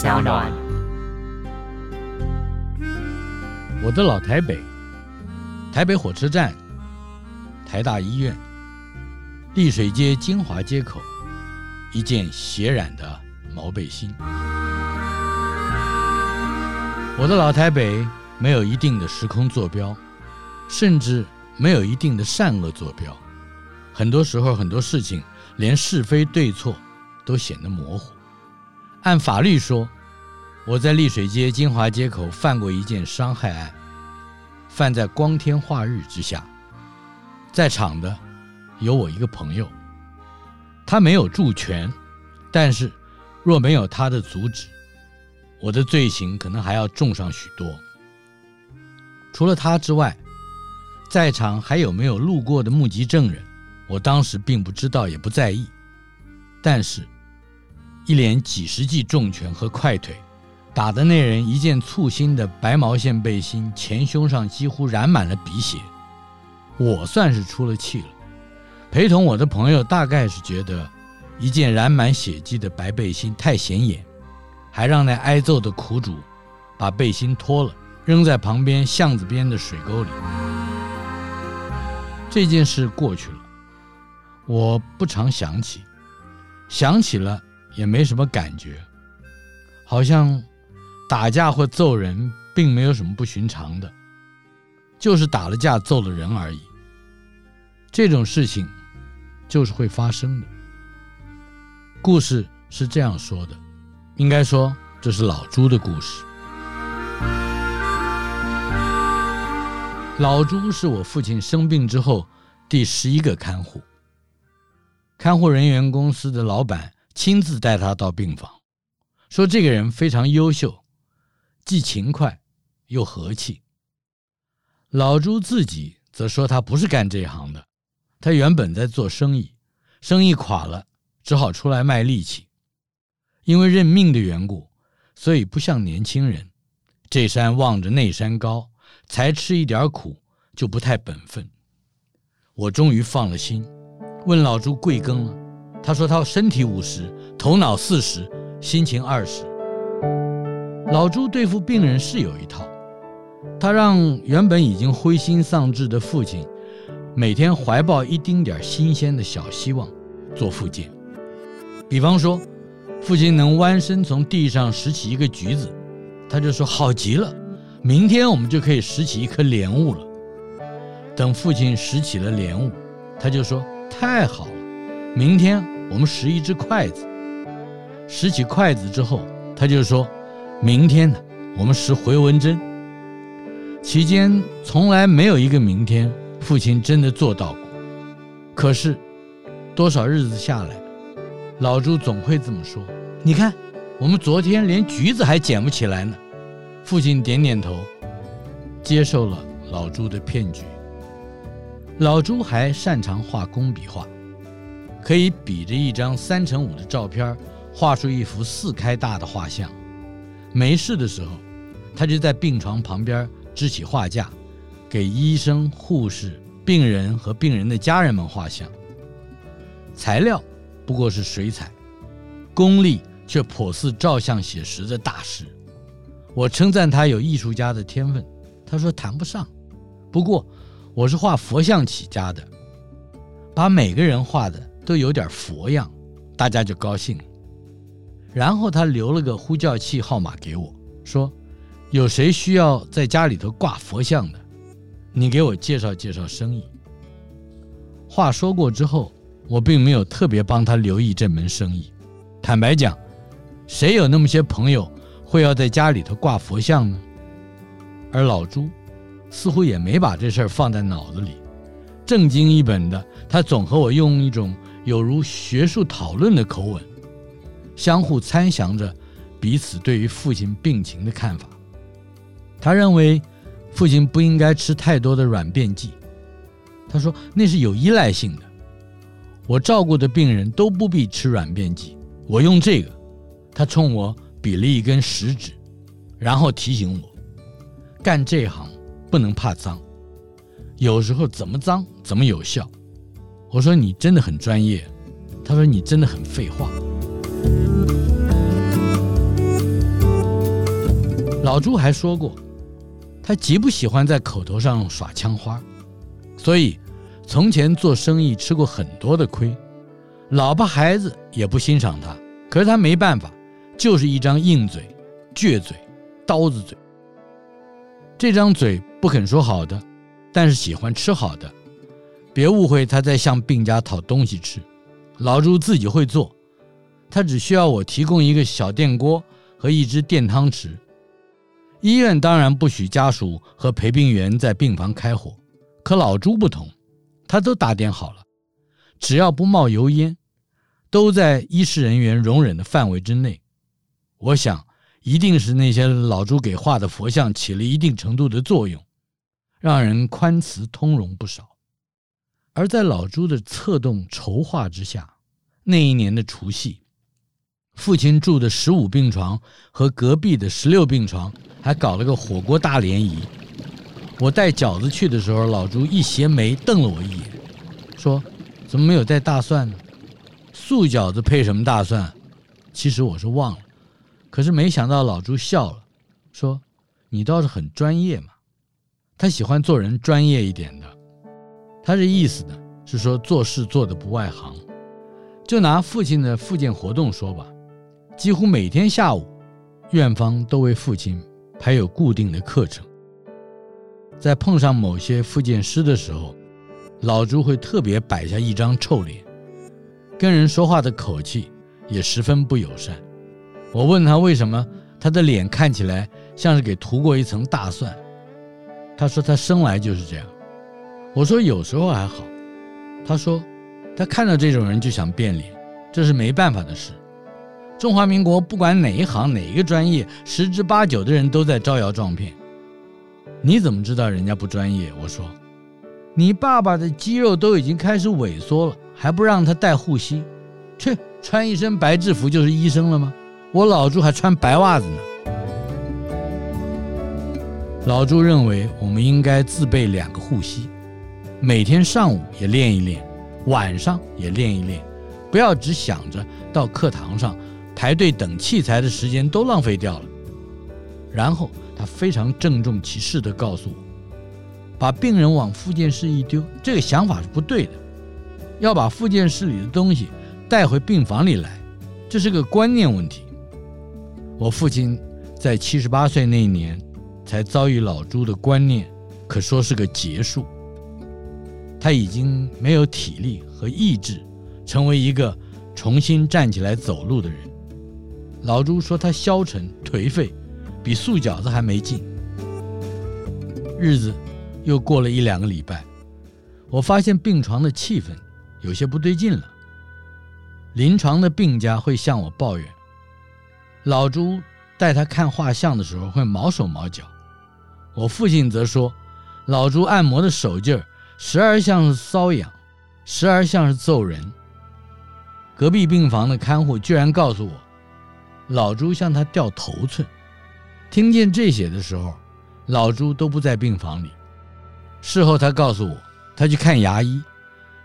小暖。我的老台北，台北火车站，台大医院，丽水街金华街口，一件血染的毛背心。我的老台北没有一定的时空坐标，甚至没有一定的善恶坐标。很多时候，很多事情连是非对错都显得模糊。按法律说，我在丽水街金华街口犯过一件伤害案，犯在光天化日之下。在场的有我一个朋友，他没有助拳，但是若没有他的阻止，我的罪行可能还要重上许多。除了他之外，在场还有没有路过的目击证人？我当时并不知道，也不在意，但是，一连几十记重拳和快腿，打的那人一件簇新的白毛线背心，前胸上几乎染满了鼻血，我算是出了气了。陪同我的朋友大概是觉得一件染满血迹的白背心太显眼，还让那挨揍的苦主把背心脱了，扔在旁边巷子边的水沟里。这件事过去了。我不常想起，想起了也没什么感觉，好像打架或揍人并没有什么不寻常的，就是打了架揍了人而已。这种事情就是会发生的。故事是这样说的，应该说这是老朱的故事。老朱是我父亲生病之后第十一个看护。看护人员公司的老板亲自带他到病房，说这个人非常优秀，既勤快又和气。老朱自己则说他不是干这一行的，他原本在做生意，生意垮了，只好出来卖力气。因为认命的缘故，所以不像年轻人，这山望着那山高，才吃一点苦就不太本分。我终于放了心。问老朱贵庚了，他说他身体五十，头脑四十，心情二十。老朱对付病人是有一套，他让原本已经灰心丧志的父亲，每天怀抱一丁点新鲜的小希望，做复健。比方说，父亲能弯身从地上拾起一个橘子，他就说好极了，明天我们就可以拾起一颗莲雾了。等父亲拾起了莲雾，他就说。太好了，明天我们拾一只筷子。拾起筷子之后，他就说：“明天呢，我们拾回纹针。”期间从来没有一个明天，父亲真的做到过。可是多少日子下来，老朱总会这么说：“你看，我们昨天连橘子还捡不起来呢。”父亲点点头，接受了老朱的骗局。老朱还擅长画工笔画，可以比着一张三乘五的照片，画出一幅四开大的画像。没事的时候，他就在病床旁边支起画架，给医生、护士、病人和病人的家人们画像。材料不过是水彩，功力却颇似照相写实的大师。我称赞他有艺术家的天分，他说谈不上。不过。我是画佛像起家的，把每个人画的都有点佛样，大家就高兴。然后他留了个呼叫器号码给我，说：“有谁需要在家里头挂佛像的，你给我介绍介绍生意。”话说过之后，我并没有特别帮他留意这门生意。坦白讲，谁有那么些朋友会要在家里头挂佛像呢？而老朱。似乎也没把这事儿放在脑子里，正经一本的，他总和我用一种有如学术讨论的口吻，相互参详着彼此对于父亲病情的看法。他认为父亲不应该吃太多的软便剂，他说那是有依赖性的。我照顾的病人都不必吃软便剂，我用这个。他冲我比了一根食指，然后提醒我干这行。不能怕脏，有时候怎么脏怎么有效。我说你真的很专业，他说你真的很废话。老朱还说过，他极不喜欢在口头上耍枪花，所以从前做生意吃过很多的亏，老婆孩子也不欣赏他。可是他没办法，就是一张硬嘴、倔嘴、刀子嘴。这张嘴不肯说好的，但是喜欢吃好的。别误会他在向病家讨东西吃，老朱自己会做，他只需要我提供一个小电锅和一只电汤匙。医院当然不许家属和陪病员在病房开火，可老朱不同，他都打点好了，只要不冒油烟。都在医事人员容忍的范围之内，我想一定是那些老朱给画的佛像起了一定程度的作用，让人宽慈通融不少。而在老朱的策动筹划之下，那一年的除夕，父亲住的十五病床和隔壁的十六病床还搞了个火锅大联谊。我带饺子去的时候，老朱一斜眉瞪了我一眼，说：“怎么没有带大蒜呢？”素饺子配什么大蒜？其实我是忘了，可是没想到老朱笑了，说：“你倒是很专业嘛。”他喜欢做人专业一点的。他这意思呢，是说做事做得不外行。就拿父亲的复健活动说吧，几乎每天下午，院方都为父亲排有固定的课程。在碰上某些复健师的时候，老朱会特别摆下一张臭脸。跟人说话的口气也十分不友善。我问他为什么他的脸看起来像是给涂过一层大蒜，他说他生来就是这样。我说有时候还好。他说他看到这种人就想变脸，这是没办法的事。中华民国不管哪一行哪一个专业，十之八九的人都在招摇撞骗。你怎么知道人家不专业？我说，你爸爸的肌肉都已经开始萎缩了。还不让他带护膝，去穿一身白制服就是医生了吗？我老朱还穿白袜子呢。老朱认为我们应该自备两个护膝，每天上午也练一练，晚上也练一练，不要只想着到课堂上排队等器材的时间都浪费掉了。然后他非常郑重其事地告诉我，把病人往复健室一丢，这个想法是不对的。要把复健室里的东西带回病房里来，这是个观念问题。我父亲在七十八岁那一年才遭遇老朱的观念，可说是个结束。他已经没有体力和意志，成为一个重新站起来走路的人。老朱说他消沉颓废，比素饺子还没劲。日子又过了一两个礼拜，我发现病床的气氛。有些不对劲了。临床的病家会向我抱怨，老朱带他看画像的时候会毛手毛脚。我父亲则说，老朱按摩的手劲儿时而像是搔痒，时而像是揍人。隔壁病房的看护居然告诉我，老朱向他掉头寸。听见这些的时候，老朱都不在病房里。事后他告诉我，他去看牙医。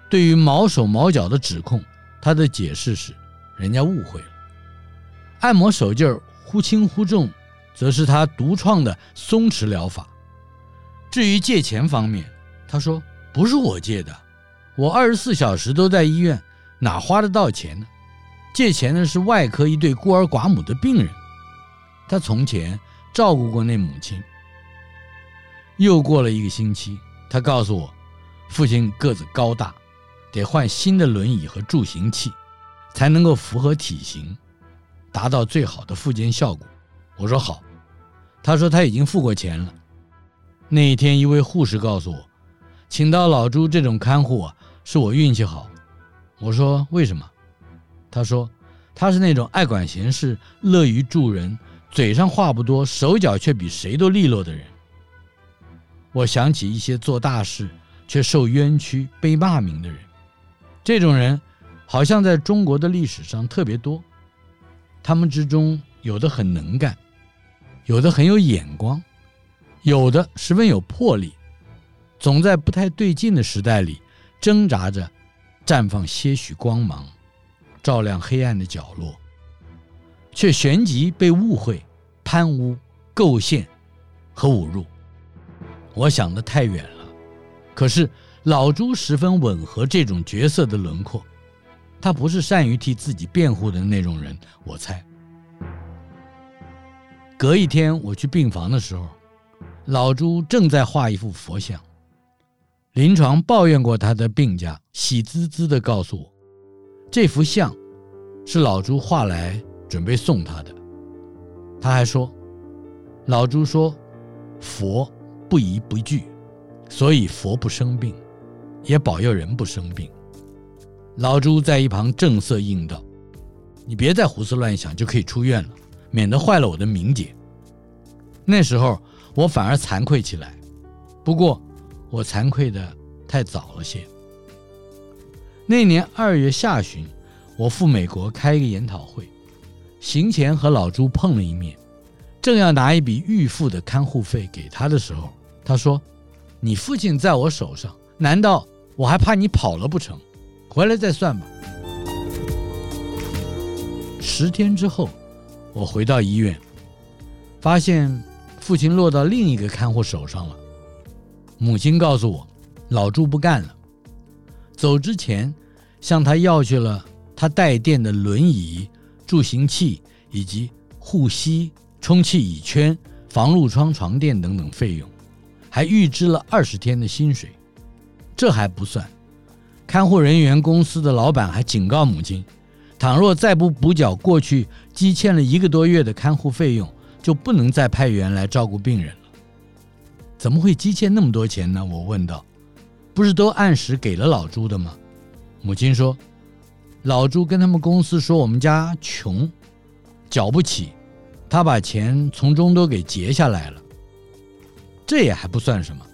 对于毛手毛脚的指控，他的解释是，人家误会了。按摩手劲儿忽轻忽重，则是他独创的松弛疗法。至于借钱方面，他说不是我借的，我二十四小时都在医院，哪花得到钱呢？借钱的是外科一对孤儿寡母的病人，他从前照顾过那母亲。又过了一个星期，他告诉我，父亲个子高大。得换新的轮椅和助行器，才能够符合体型，达到最好的复健效果。我说好，他说他已经付过钱了。那一天，一位护士告诉我，请到老朱这种看护啊，是我运气好。我说为什么？他说他是那种爱管闲事、乐于助人、嘴上话不多、手脚却比谁都利落的人。我想起一些做大事却受冤屈、被骂名的人。这种人好像在中国的历史上特别多，他们之中有的很能干，有的很有眼光，有的十分有魄力，总在不太对劲的时代里挣扎着绽放些许光芒，照亮黑暗的角落，却旋即被误会、贪污、构陷和侮辱。我想得太远了，可是老朱十分吻合这种角色的轮廓。他不是善于替自己辩护的那种人，我猜。隔一天我去病房的时候，老朱正在画一幅佛像。临床抱怨过他的病家，喜滋滋地告诉我，这幅像是老朱画来准备送他的。他还说，老朱说，佛不疑不惧，所以佛不生病，也保佑人不生病。老朱在一旁正色应道：“你别再胡思乱想，就可以出院了，免得坏了我的名节。”那时候我反而惭愧起来，不过我惭愧的太早了些。那年二月下旬，我赴美国开一个研讨会，行前和老朱碰了一面，正要拿一笔预付的看护费给他的时候，他说：“你父亲在我手上，难道我还怕你跑了不成？”回来再算吧。十天之后，我回到医院，发现父亲落到另一个看护手上了。母亲告诉我，老朱不干了。走之前，向他要去了他带电的轮椅、助行器以及护膝、充气椅圈、防褥疮床垫等等费用，还预支了二十天的薪水。这还不算。看护人员公司的老板还警告母亲，倘若再不补缴过去积欠了一个多月的看护费用，就不能再派员来照顾病人了。怎么会积欠那么多钱呢？我问道。不是都按时给了老朱的吗？母亲说，老朱跟他们公司说我们家穷，缴不起，他把钱从中都给截下来了。这也还不算什么，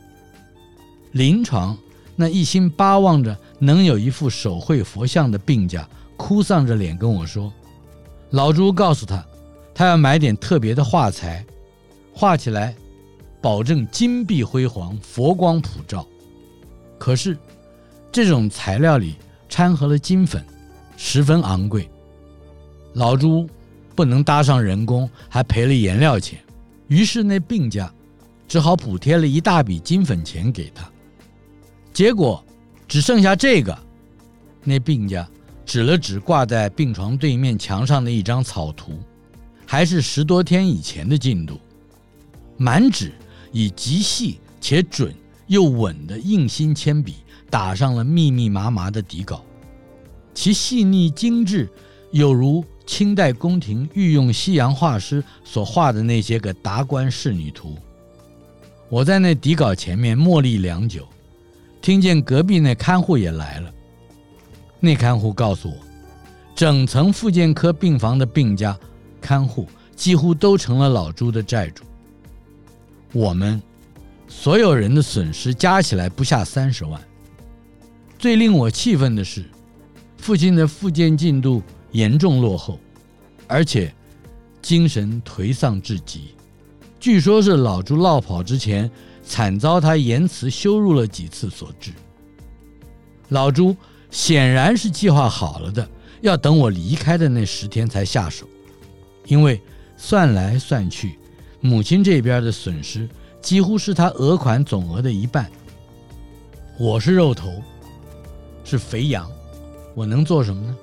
临床。那一心巴望着能有一副手绘佛像的病家，哭丧着脸跟我说：“老朱告诉他，他要买点特别的画材，画起来保证金碧辉煌、佛光普照。可是这种材料里掺和了金粉，十分昂贵。老朱不能搭上人工，还赔了颜料钱。于是那病家只好补贴了一大笔金粉钱给他。”结果只剩下这个，那病家指了指挂在病床对面墙上的一张草图，还是十多天以前的进度。满纸以极细且准又稳的硬心铅笔打上了密密麻麻的底稿，其细腻精致，有如清代宫廷御用西洋画师所画的那些个达官仕女图。我在那底稿前面默立良久。听见隔壁那看护也来了，那看护告诉我，整层复健科病房的病家看护几乎都成了老朱的债主。我们所有人的损失加起来不下三十万。最令我气愤的是，父亲的复健进度严重落后，而且精神颓丧至极，据说是老朱落跑之前。惨遭他言辞羞辱了几次所致。老朱显然是计划好了的，要等我离开的那十天才下手，因为算来算去，母亲这边的损失几乎是他额款总额的一半。我是肉头，是肥羊，我能做什么呢？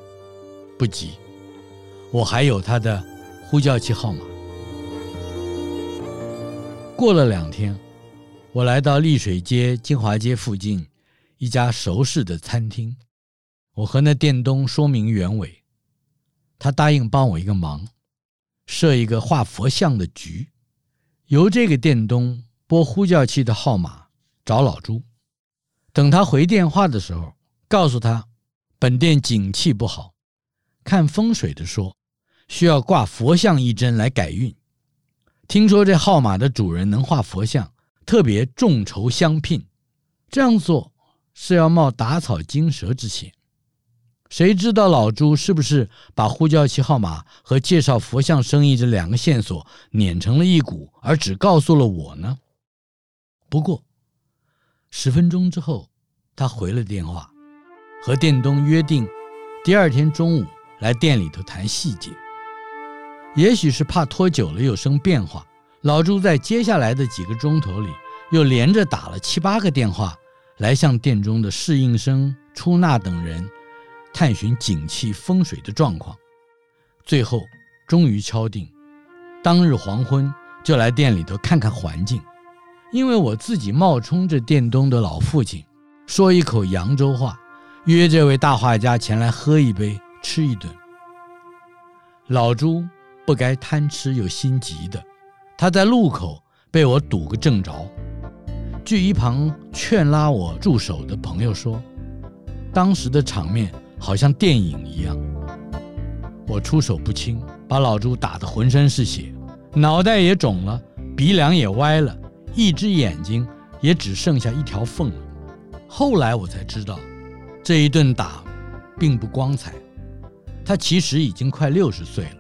不急，我还有他的呼叫器号码。过了两天。我来到丽水街金华街附近一家熟识的餐厅，我和那店东说明原委，他答应帮我一个忙，设一个画佛像的局，由这个店东拨呼叫器的号码找老朱，等他回电话的时候，告诉他本店景气不好，看风水的说需要挂佛像一针来改运，听说这号码的主人能画佛像。特别众筹相聘，这样做是要冒打草惊蛇之险。谁知道老朱是不是把呼叫器号码和介绍佛像生意这两个线索碾成了一股，而只告诉了我呢？不过十分钟之后，他回了电话，和店东约定第二天中午来店里头谈细节。也许是怕拖久了又生变化。老朱在接下来的几个钟头里，又连着打了七八个电话，来向店中的侍应生、出纳等人探寻景气风水的状况。最后，终于敲定，当日黄昏就来店里头看看环境。因为我自己冒充着店东的老父亲，说一口扬州话，约这位大画家前来喝一杯、吃一顿。老朱不该贪吃又心急的，他在路口被我堵个正着。据一旁劝拉我住手的朋友说，当时的场面好像电影一样。我出手不轻，把老朱打得浑身是血，脑袋也肿了，鼻梁也歪了，一只眼睛也只剩下一条缝了。后来我才知道，这一顿打并不光彩。他其实已经快六十岁了，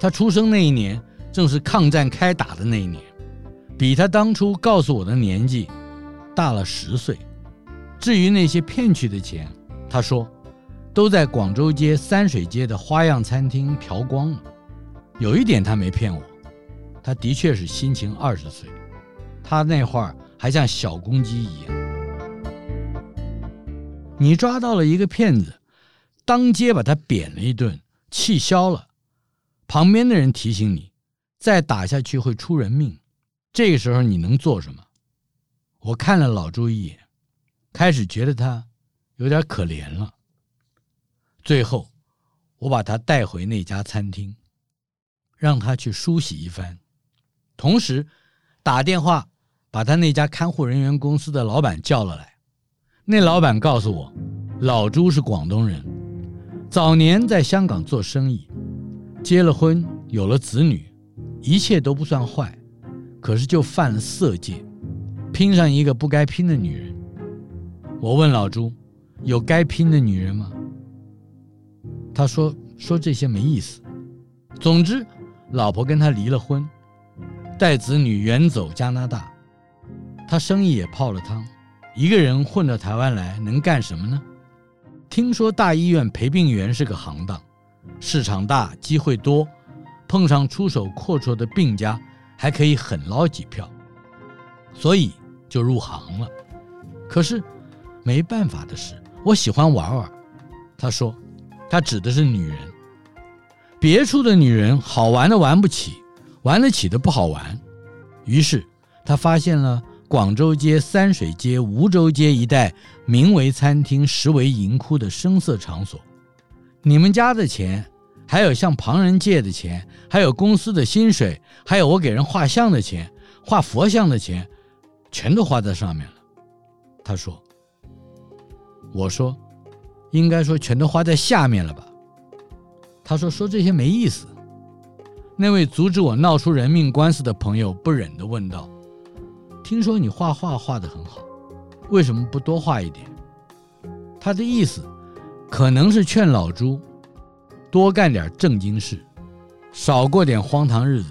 他出生那一年正是抗战开打的那一年，比他当初告诉我的年纪大了十岁。至于那些骗去的钱，他说都在广州街三水街的花样餐厅嫖光了。有一点他没骗我，他的确是心情二十岁，他那会儿还像小公鸡一样。你抓到了一个骗子。当街把他扁了一顿，气消了。旁边的人提醒你，再打下去会出人命。这个时候你能做什么？我看了老朱一眼，开始觉得他有点可怜了。最后，我把他带回那家餐厅，让他去梳洗一番，同时打电话把他那家看护人员公司的老板叫了来。那老板告诉我，老朱是广东人。早年在香港做生意，结了婚，有了子女，一切都不算坏，可是就犯了色戒，拼上一个不该拼的女人。我问老朱，有该拼的女人吗？他说说这些没意思。总之，老婆跟他离了婚，带子女远走加拿大，他生意也泡了汤，一个人混到台湾来能干什么呢？听说大医院陪病员是个行当，市场大，机会多，碰上出手阔绰的病家，还可以狠捞几票，所以就入行了。可是没办法的是，我喜欢玩玩。他说，他指的是女人，别处的女人好玩的玩不起，玩得起的不好玩。于是他发现了。广州街、三水街、梧州街一带，名为餐厅，实为淫窟的声色场所。你们家的钱，还有向旁人借的钱，还有公司的薪水，还有我给人画像的钱、画佛像的钱，全都花在上面了。他说：“我说，应该说全都花在下面了吧？”他说：“说这些没意思。”那位阻止我闹出人命官司的朋友不忍地问道。听说你画画画得很好，为什么不多画一点？他的意思可能是劝老朱多干点正经事，少过点荒唐日子。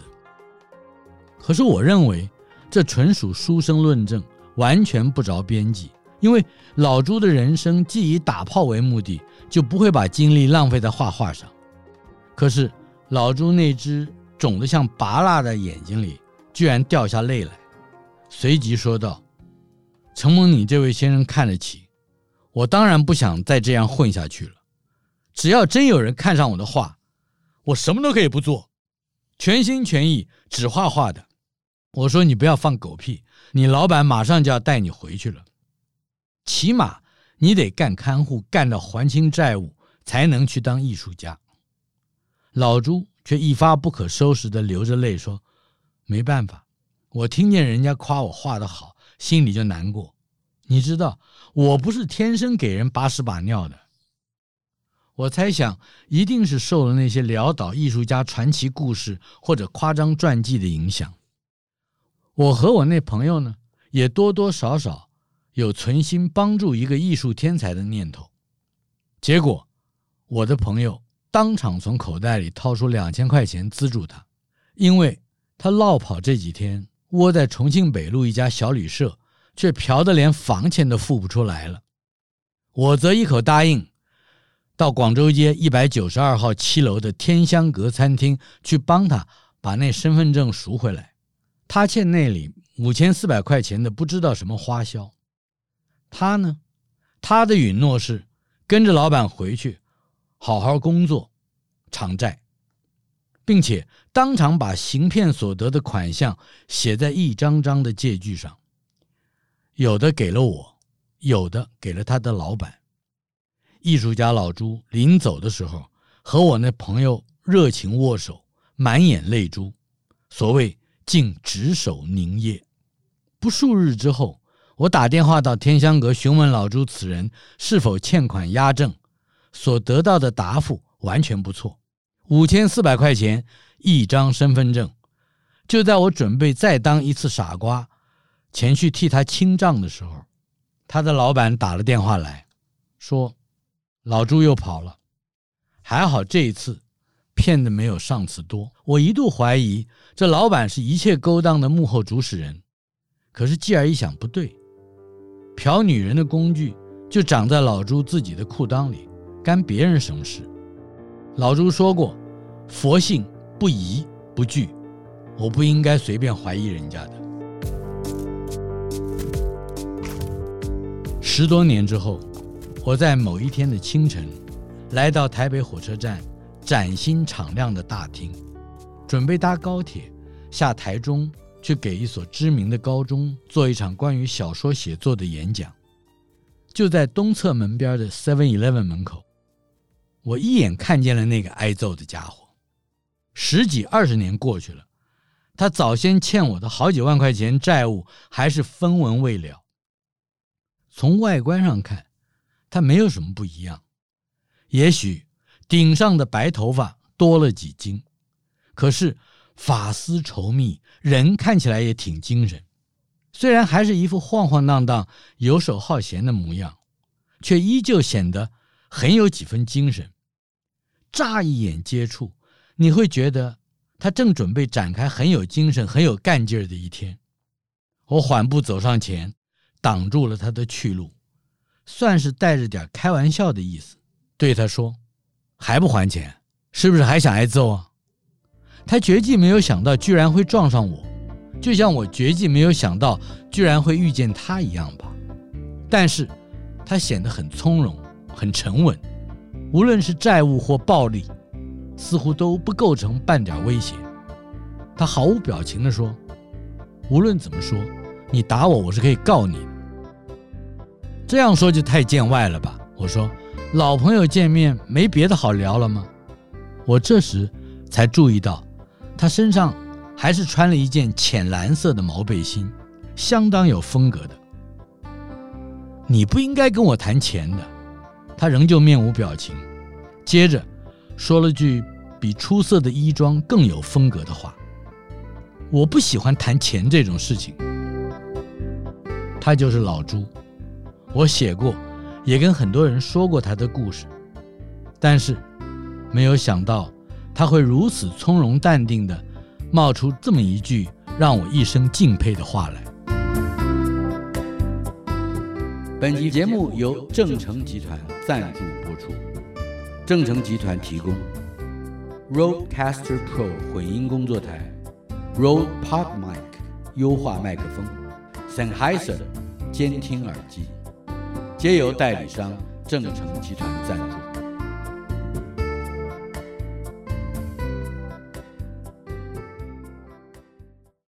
可是我认为这纯属书生论证，完全不着边际。因为老朱的人生既以打炮为目的，就不会把精力浪费在画画上。可是老朱那只肿得像拔蜡的眼睛里，居然掉下泪来。随即说道：“承蒙你这位先生看得起，我当然不想再这样混下去了。只要真有人看上我的画，我什么都可以不做，全心全意只画画的。”我说：“你不要放狗屁，你老板马上就要带你回去了，起码你得干看护，干到还清债务，才能去当艺术家。”老朱却一发不可收拾地流着泪说：“没办法。”我听见人家夸我画的好，心里就难过。你知道，我不是天生给人把屎把尿的。我猜想，一定是受了那些潦倒艺术家传奇故事或者夸张传记的影响。我和我那朋友呢，也多多少少有存心帮助一个艺术天才的念头。结果，我的朋友当场从口袋里掏出两千块钱资助他，因为他落跑这几天。窝在重庆北路一家小旅社，却嫖得连房钱都付不出来了。我则一口答应，到广州街一百九十二号七楼的天香阁餐厅去帮他把那身份证赎回来。他欠那里五千四百块钱的不知道什么花销。他呢，他的允诺是跟着老板回去，好好工作，偿债，并且当场把行骗所得的款项写在一张张的借据上，有的给了我，有的给了他的老板。艺术家老朱临走的时候，和我那朋友热情握手，满眼泪珠，所谓竟执手凝噎。不数日之后，我打电话到天香阁询问老朱此人是否欠款押证，所得到的答复完全不错，五千四百块钱，一张身份证。就在我准备再当一次傻瓜，前去替他清账的时候，他的老板打了电话来说，老朱又跑了。还好这一次骗的没有上次多。我一度怀疑这老板是一切勾当的幕后主使人，可是继而一想不对。嫖女人的工具就长在老朱自己的裤裆里，干别人什么事？老朱说过：“佛性不疑不惧，我不应该随便怀疑人家的。”十多年之后，我在某一天的清晨，来到台北火车站崭新敞亮的大厅，准备搭高铁下台中。去给一所知名的高中做一场关于小说写作的演讲，就在东侧门边的 Seven Eleven 门口，我一眼看见了那个挨揍的家伙。十几二十年过去了，他早先欠我的好几万块钱债务还是分文未了。从外观上看，他没有什么不一样，也许顶上的白头发多了几斤，可是。发丝稠密，人看起来也挺精神，虽然还是一副晃晃荡荡、游手好闲的模样，却依旧显得很有几分精神。乍一眼接触，你会觉得他正准备展开很有精神、很有干劲儿的一天。我缓步走上前，挡住了他的去路，算是带着点开玩笑的意思，对他说：“还不还钱？是不是还想挨揍啊？”他绝技没有想到居然会撞上我，就像我绝技没有想到居然会遇见他一样吧。但是，他显得很从容，很沉稳，无论是债务或暴力，似乎都不构成半点威胁。他毫无表情地说：“无论怎么说，你打我，我是可以告你。”这样说就太见外了吧？我说：“老朋友见面，没别的好聊了吗？”我这时才注意到。他身上还是穿了一件浅蓝色的毛背心，相当有风格的。你不应该跟我谈钱的。他仍旧面无表情，接着说了句比出色的衣装更有风格的话：“我不喜欢谈钱这种事情。”他就是老朱，我写过，也跟很多人说过他的故事，但是没有想到。他会如此从容淡定地冒出这么一句让我一生敬佩的话来。本集节目由正成集团赞助播出，正成集团提供 Rodecaster Pro 混音工作台、Rode PodMic 优化麦克风、Sennheiser 监听耳机，皆由代理商正成集团赞助。